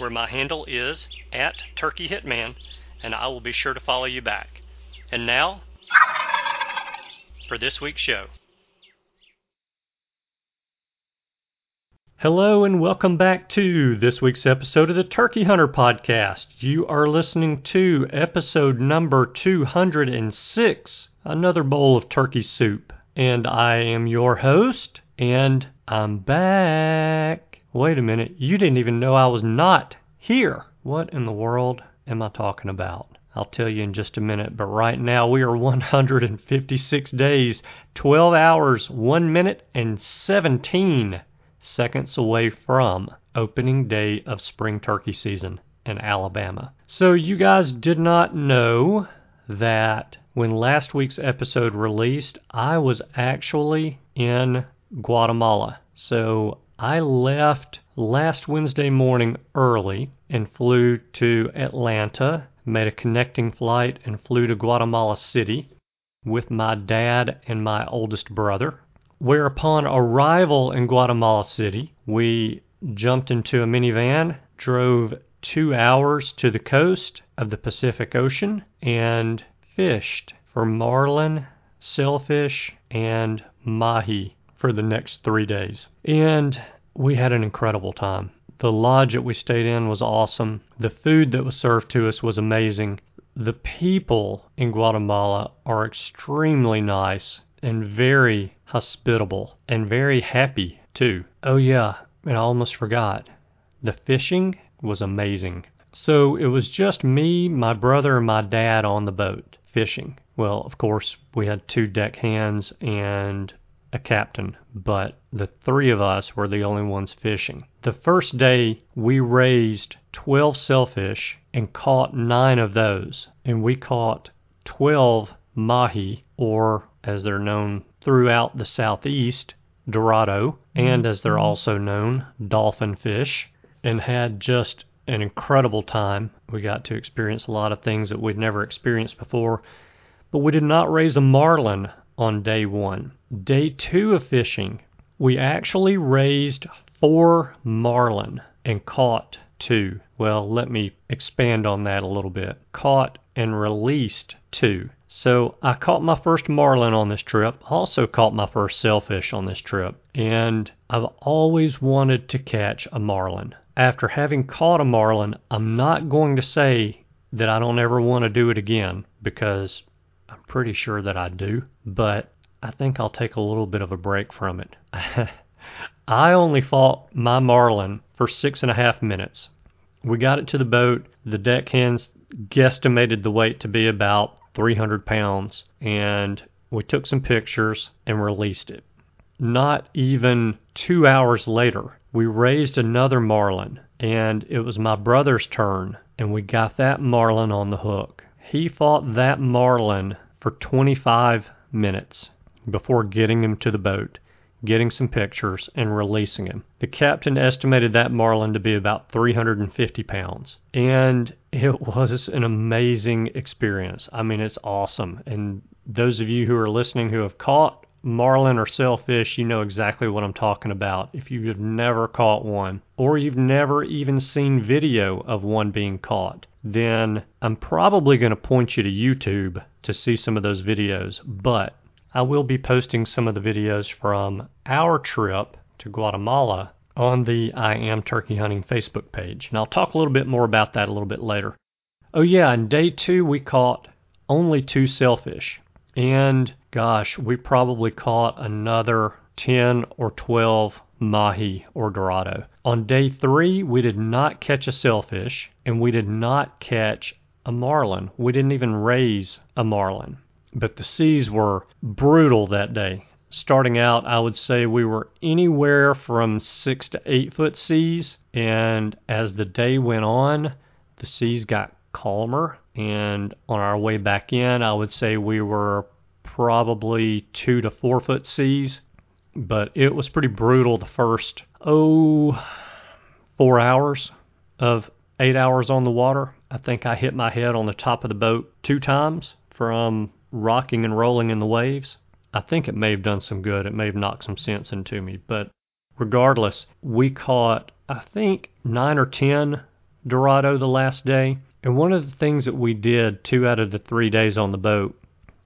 where my handle is at Turkey Hitman, and I will be sure to follow you back. And now, for this week's show. Hello, and welcome back to this week's episode of the Turkey Hunter Podcast. You are listening to episode number 206, another bowl of turkey soup. And I am your host, and I'm back. Wait a minute, you didn't even know I was not here. What in the world am I talking about? I'll tell you in just a minute, but right now we are 156 days, 12 hours, 1 minute, and 17 seconds away from opening day of spring turkey season in Alabama. So, you guys did not know that when last week's episode released, I was actually in Guatemala. So, I left last Wednesday morning early and flew to Atlanta, made a connecting flight, and flew to Guatemala City with my dad and my oldest brother. Where upon arrival in Guatemala City, we jumped into a minivan, drove two hours to the coast of the Pacific Ocean, and fished for marlin, sailfish, and mahi for the next three days. And we had an incredible time. The lodge that we stayed in was awesome. The food that was served to us was amazing. The people in Guatemala are extremely nice and very hospitable and very happy too. Oh, yeah, and I almost forgot. The fishing was amazing. So it was just me, my brother, and my dad on the boat fishing. Well, of course, we had two deck hands and a captain, but the three of us were the only ones fishing. The first day we raised 12 sailfish and caught nine of those, and we caught 12 mahi, or as they're known throughout the southeast, dorado, and as they're mm-hmm. also known, dolphin fish, and had just an incredible time. We got to experience a lot of things that we'd never experienced before, but we did not raise a marlin on day one. Day two of fishing, we actually raised four marlin and caught two. Well, let me expand on that a little bit. Caught and released two. So I caught my first marlin on this trip, also caught my first sailfish on this trip, and I've always wanted to catch a marlin. After having caught a marlin, I'm not going to say that I don't ever want to do it again because I'm pretty sure that I do, but I think I'll take a little bit of a break from it. I only fought my marlin for six and a half minutes. We got it to the boat. The deckhands guesstimated the weight to be about 300 pounds, and we took some pictures and released it. Not even two hours later, we raised another marlin, and it was my brother's turn, and we got that marlin on the hook. He fought that marlin for 25 minutes before getting him to the boat, getting some pictures, and releasing him. The captain estimated that marlin to be about 350 pounds. And it was an amazing experience. I mean, it's awesome. And those of you who are listening who have caught marlin or sailfish, you know exactly what I'm talking about. If you have never caught one, or you've never even seen video of one being caught, then I'm probably going to point you to YouTube to see some of those videos. But I will be posting some of the videos from our trip to Guatemala on the I Am Turkey Hunting Facebook page. And I'll talk a little bit more about that a little bit later. Oh, yeah, and day two we caught only two sailfish. And gosh, we probably caught another 10 or 12 mahi or dorado. On day three, we did not catch a sailfish and we did not catch a marlin. We didn't even raise a marlin. But the seas were brutal that day. Starting out, I would say we were anywhere from six to eight foot seas. And as the day went on, the seas got calmer. And on our way back in, I would say we were probably two to four foot seas. But it was pretty brutal the first, oh, four hours of eight hours on the water. I think I hit my head on the top of the boat two times from rocking and rolling in the waves. I think it may have done some good. It may have knocked some sense into me. But regardless, we caught, I think, nine or ten Dorado the last day. And one of the things that we did two out of the three days on the boat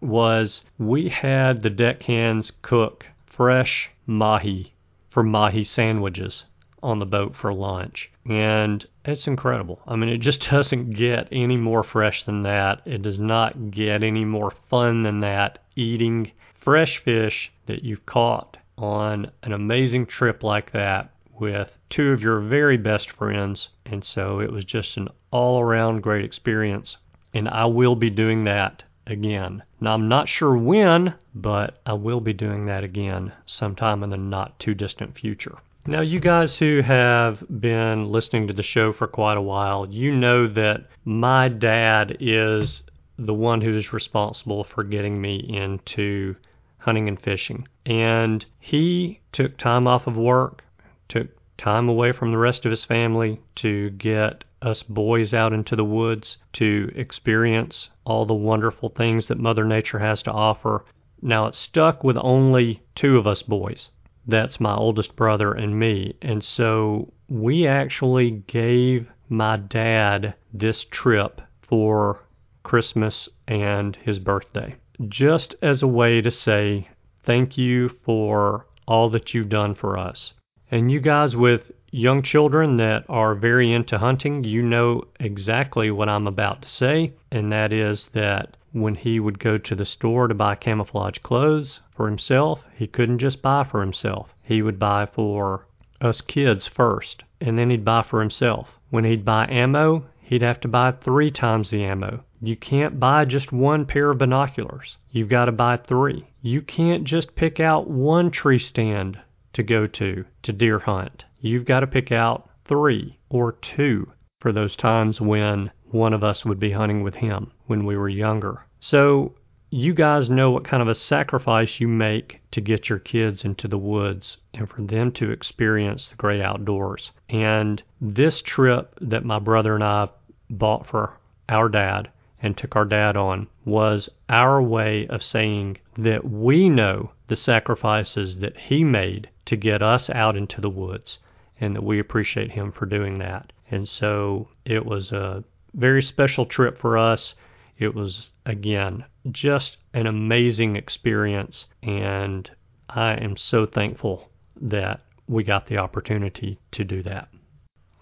was we had the deckhands cook fresh mahi for mahi sandwiches on the boat for lunch. And it's incredible. I mean, it just doesn't get any more fresh than that. It does not get any more fun than that eating fresh fish that you've caught on an amazing trip like that with two of your very best friends. And so it was just an all around great experience. And I will be doing that again. Now, I'm not sure when, but I will be doing that again sometime in the not too distant future. Now, you guys who have been listening to the show for quite a while, you know that my dad is the one who is responsible for getting me into hunting and fishing. And he took time off of work, took time away from the rest of his family to get us boys out into the woods to experience all the wonderful things that Mother Nature has to offer. Now it's stuck with only two of us boys. That's my oldest brother and me. And so we actually gave my dad this trip for Christmas and his birthday, just as a way to say thank you for all that you've done for us. And you guys with young children that are very into hunting, you know exactly what I'm about to say, and that is that when he would go to the store to buy camouflage clothes for himself, he couldn't just buy for himself. He would buy for us kids first, and then he'd buy for himself. When he'd buy ammo, he'd have to buy three times the ammo. You can't buy just one pair of binoculars. You've got to buy three. You can't just pick out one tree stand to go to to deer hunt. You've got to pick out three or two for those times when one of us would be hunting with him when we were younger. So you guys know what kind of a sacrifice you make to get your kids into the woods and for them to experience the great outdoors. And this trip that my brother and I bought for our dad and took our dad on was our way of saying that we know the sacrifices that he made to get us out into the woods and that we appreciate him for doing that. And so it was a very special trip for us. It was, again, just an amazing experience. And I am so thankful that we got the opportunity to do that.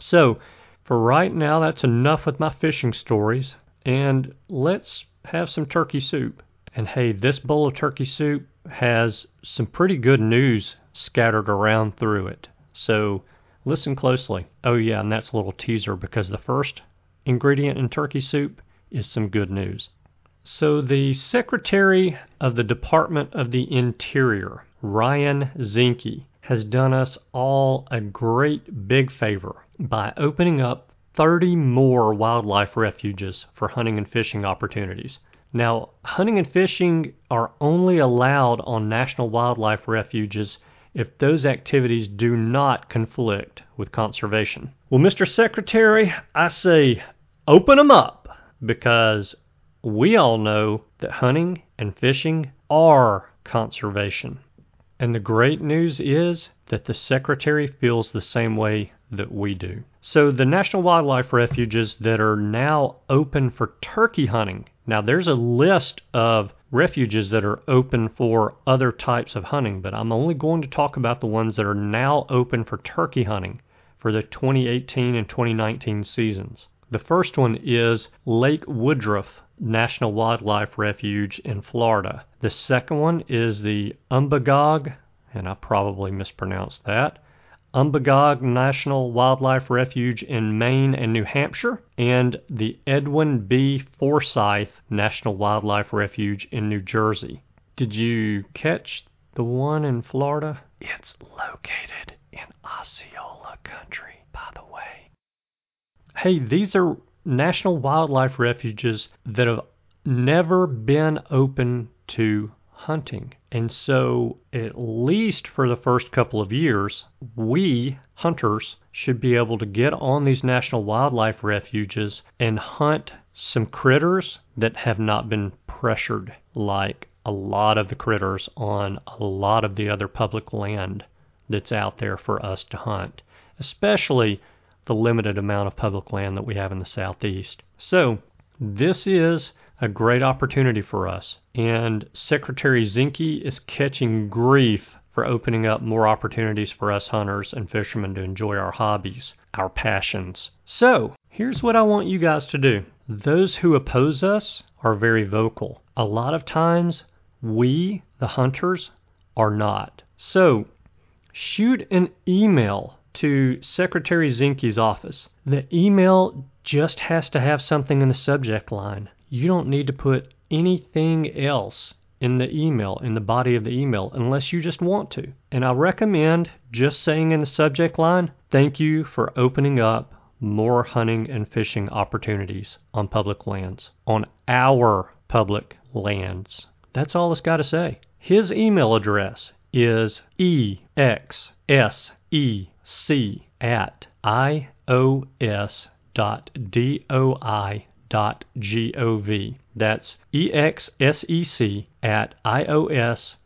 So, for right now, that's enough with my fishing stories. And let's have some turkey soup. And hey, this bowl of turkey soup has some pretty good news scattered around through it. So listen closely. Oh, yeah, and that's a little teaser because the first ingredient in turkey soup is some good news. So, the Secretary of the Department of the Interior, Ryan Zinke, has done us all a great big favor by opening up 30 more wildlife refuges for hunting and fishing opportunities. Now, hunting and fishing are only allowed on national wildlife refuges if those activities do not conflict with conservation. Well, Mr. Secretary, I say open them up because we all know that hunting and fishing are conservation. And the great news is that the Secretary feels the same way that we do. So, the National Wildlife Refuges that are now open for turkey hunting. Now, there's a list of refuges that are open for other types of hunting, but I'm only going to talk about the ones that are now open for turkey hunting for the 2018 and 2019 seasons. The first one is Lake Woodruff National Wildlife Refuge in Florida. The second one is the Umbagog, and I probably mispronounced that, Umbagog National Wildlife Refuge in Maine and New Hampshire, and the Edwin B. Forsythe National Wildlife Refuge in New Jersey. Did you catch the one in Florida? It's located in Osceola Country, by the way. Hey, these are national wildlife refuges that have never been open to hunting. And so, at least for the first couple of years, we, hunters, should be able to get on these national wildlife refuges and hunt some critters that have not been pressured like a lot of the critters on a lot of the other public land that's out there for us to hunt, especially the limited amount of public land that we have in the southeast. So, this is a great opportunity for us, and Secretary Zinke is catching grief for opening up more opportunities for us hunters and fishermen to enjoy our hobbies, our passions. So, here's what I want you guys to do. Those who oppose us are very vocal. A lot of times, we, the hunters, are not. So, shoot an email to Secretary Zinke's office. The email just has to have something in the subject line. You don't need to put anything else in the email, in the body of the email, unless you just want to. And I recommend just saying in the subject line, thank you for opening up more hunting and fishing opportunities on public lands, on our public lands. That's all it's got to say. His email address is exsec at ios.doi.gov. That's exsec at ios.doi.gov.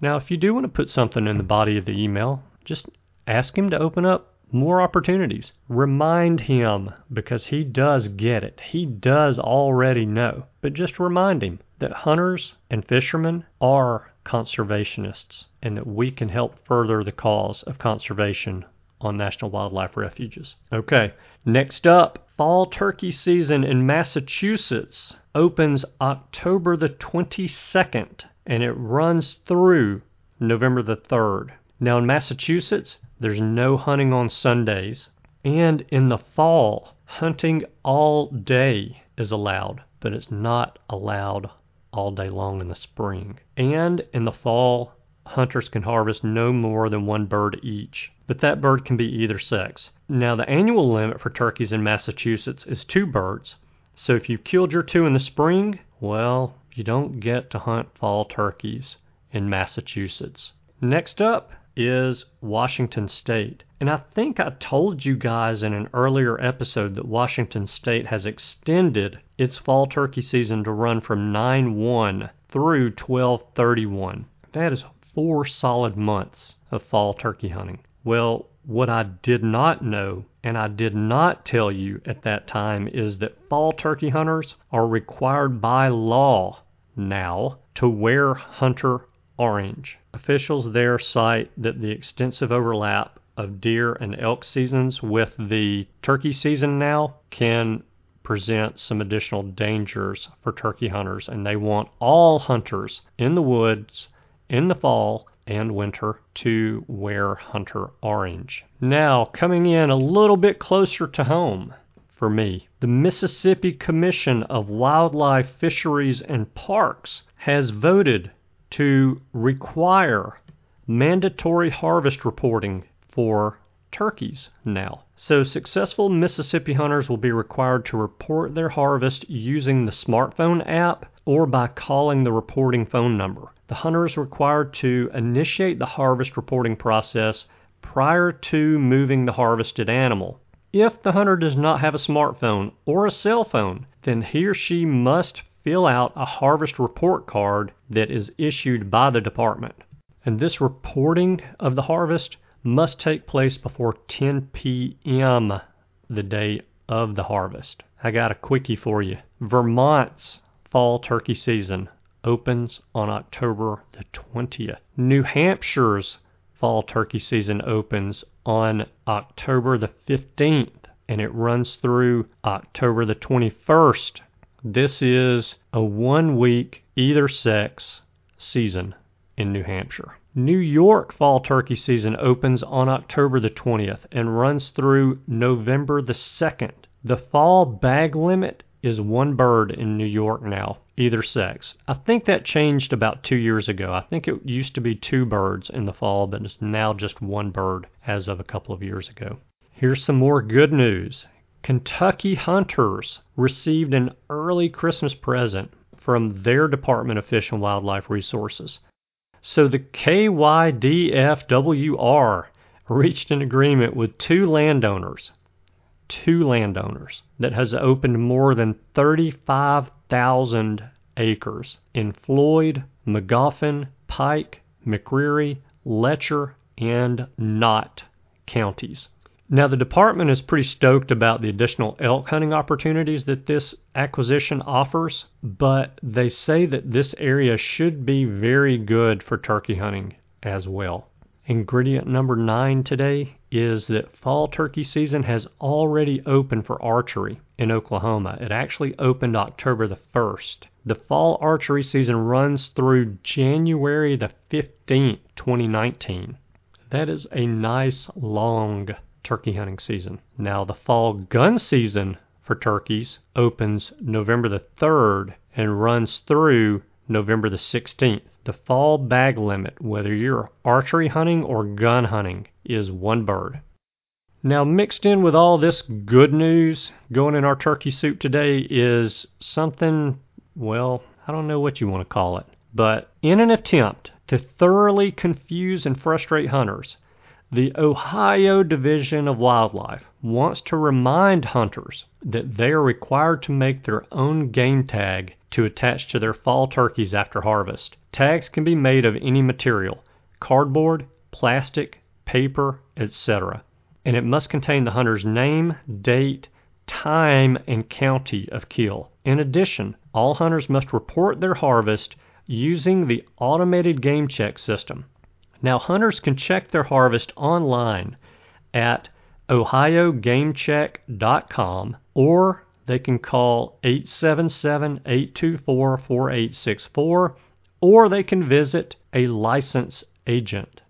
Now, if you do want to put something in the body of the email, just ask him to open up more opportunities. Remind him because he does get it. He does already know. But just remind him that hunters and fishermen are conservationists and that we can help further the cause of conservation on national wildlife refuges. Okay, next up, fall turkey season in Massachusetts opens October the 22nd and it runs through November the 3rd. Now in Massachusetts, there's no hunting on Sundays. And in the fall, hunting all day is allowed, but it's not allowed all day long in the spring. And in the fall, hunters can harvest no more than one bird each, but that bird can be either sex. Now, the annual limit for turkeys in Massachusetts is two birds, so if you've killed your two in the spring, well, you don't get to hunt fall turkeys in Massachusetts. Next up, is Washington State. And I think I told you guys in an earlier episode that Washington State has extended its fall turkey season to run from 9 1 through 12 31. That is four solid months of fall turkey hunting. Well, what I did not know and I did not tell you at that time is that fall turkey hunters are required by law now to wear hunter orange. Officials there cite that the extensive overlap of deer and elk seasons with the turkey season now can present some additional dangers for turkey hunters, and they want all hunters in the woods in the fall and winter to wear hunter orange. Now, coming in a little bit closer to home for me, the Mississippi Commission of Wildlife, Fisheries, and Parks has voted to require mandatory harvest reporting for turkeys now. So, successful Mississippi hunters will be required to report their harvest using the smartphone app or by calling the reporting phone number. The hunter is required to initiate the harvest reporting process prior to moving the harvested animal. If the hunter does not have a smartphone or a cell phone, then he or she must fill out a harvest report card that is issued by the department. And this reporting of the harvest must take place before 10 p.m. the day of the harvest. I got a quickie for you. Vermont's fall turkey season opens on October the 20th. New Hampshire's fall turkey season opens on October the 15th. and it runs through October the 21st. This is a one week either sex season in New Hampshire. New York fall turkey season opens on October the 20th and runs through November the 2nd. The fall bag limit is one bird in New York now, either sex. I think that changed about two years ago. I think it used to be two birds in the fall, but it's now just one bird as of a couple of years ago. Here's some more good news. Kentucky hunters received an early Christmas present from their Department of Fish and Wildlife Resources. So the KYDFWR reached an agreement with two landowners, two landowners that has opened more than 35,000 acres in Floyd, Magoffin, Pike, McCreary, Letcher, and Knott counties. Now, the department is pretty stoked about the additional elk hunting opportunities that this acquisition offers, but they say that this area should be very good for turkey hunting as well. Ingredient number nine today is that fall turkey season has already opened for archery in Oklahoma. It actually opened October the 1st. The fall archery season runs through January the 15th, 2019. That is a nice long turkey hunting season. Now, the fall gun season for turkeys opens November the 3rd and runs through November the 16th. The fall bag limit, whether you're archery hunting or gun hunting, is one bird. Now, mixed in with all this good news going in our turkey soup today is something, well, I don't know what you want to call it, but in an attempt to thoroughly confuse and frustrate hunters, the Ohio Division of Wildlife wants to remind hunters that they are required to make their own game tag to attach to their fall turkeys after harvest. Tags can be made of any material cardboard, plastic, paper, etc. And it must contain the hunter's name, date, time, and county of kill. In addition, all hunters must report their harvest using the automated game check system. Now, hunters can check their harvest online at ohiogamecheck.com or they can call 877 824 4864 or they can visit a license agent.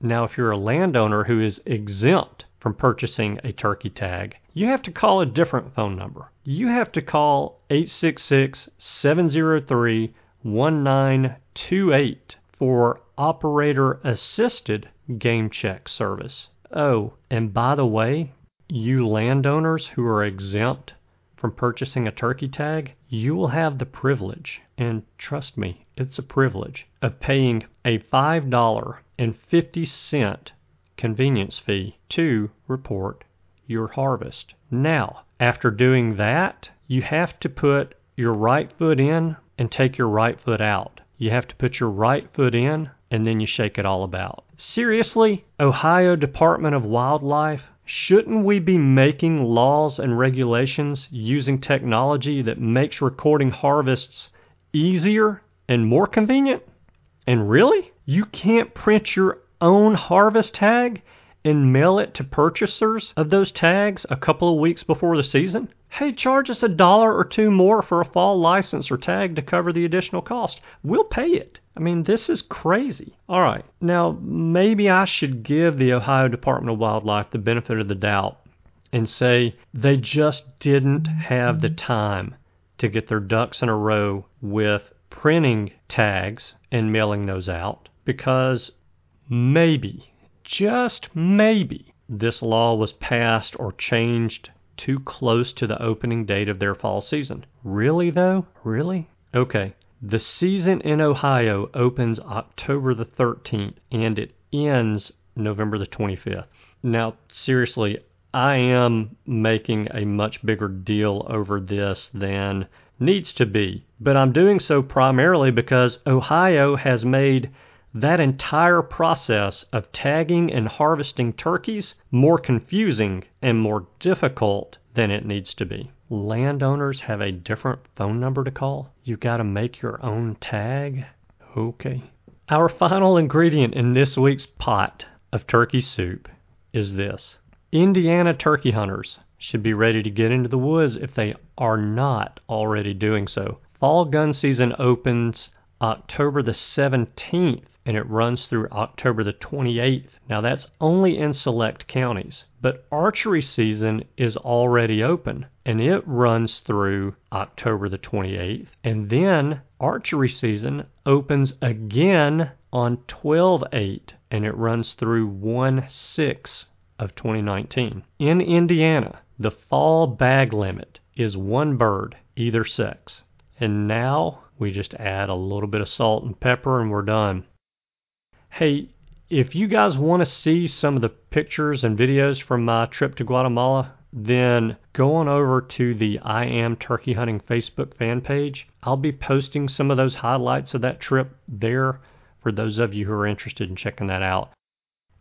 Now, if you're a landowner who is exempt from purchasing a turkey tag, you have to call a different phone number. You have to call 866 703 1928 for operator assisted game check service. Oh, and by the way, you landowners who are exempt from purchasing a turkey tag, you will have the privilege, and trust me, it's a privilege, of paying a $5.50 convenience fee to report your harvest. Now, after doing that, you have to put your right foot in and take your right foot out. You have to put your right foot in and then you shake it all about. Seriously, Ohio Department of Wildlife, shouldn't we be making laws and regulations using technology that makes recording harvests easier and more convenient? And really? You can't print your own harvest tag and mail it to purchasers of those tags a couple of weeks before the season? Hey, charge us a dollar or two more for a fall license or tag to cover the additional cost. We'll pay it. I mean, this is crazy. All right, now maybe I should give the Ohio Department of Wildlife the benefit of the doubt and say they just didn't have the time to get their ducks in a row with printing tags and mailing those out because maybe just maybe this law was passed or changed too close to the opening date of their fall season. Really, though? Really? Okay. The season in Ohio opens October the 13th and it ends November the 25th. Now, seriously, I am making a much bigger deal over this than needs to be, but I'm doing so primarily because Ohio has made that entire process of tagging and harvesting turkeys more confusing and more difficult than it needs to be. Landowners have a different phone number to call. You got to make your own tag. Okay. Our final ingredient in this week's pot of turkey soup is this. Indiana turkey hunters should be ready to get into the woods if they are not already doing so. Fall gun season opens October the 17th and it runs through October the 28th. Now that's only in select counties, but archery season is already open and it runs through October the 28th. And then archery season opens again on 12 8 and it runs through 1 6 of 2019. In Indiana, the fall bag limit is one bird, either sex. And now we just add a little bit of salt and pepper and we're done. Hey, if you guys want to see some of the pictures and videos from my trip to Guatemala, then go on over to the I Am Turkey Hunting Facebook fan page. I'll be posting some of those highlights of that trip there for those of you who are interested in checking that out.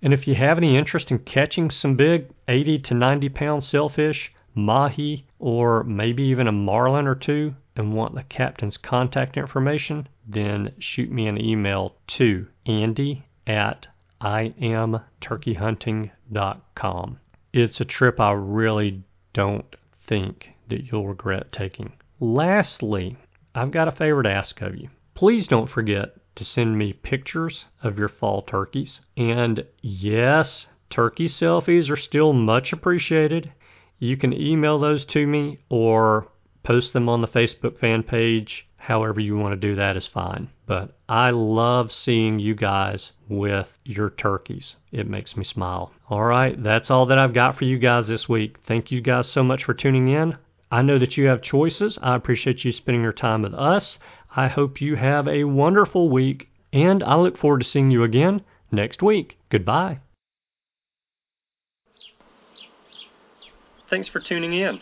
And if you have any interest in catching some big 80 to 90 pound sailfish, mahi, or maybe even a marlin or two, and want the captain's contact information, then shoot me an email to andy at iamturkeyhunting.com. It's a trip I really don't think that you'll regret taking. Lastly, I've got a favor to ask of you. Please don't forget to send me pictures of your fall turkeys. And yes, turkey selfies are still much appreciated. You can email those to me or post them on the Facebook fan page. However, you want to do that is fine. But I love seeing you guys with your turkeys. It makes me smile. All right, that's all that I've got for you guys this week. Thank you guys so much for tuning in. I know that you have choices. I appreciate you spending your time with us. I hope you have a wonderful week, and I look forward to seeing you again next week. Goodbye. Thanks for tuning in.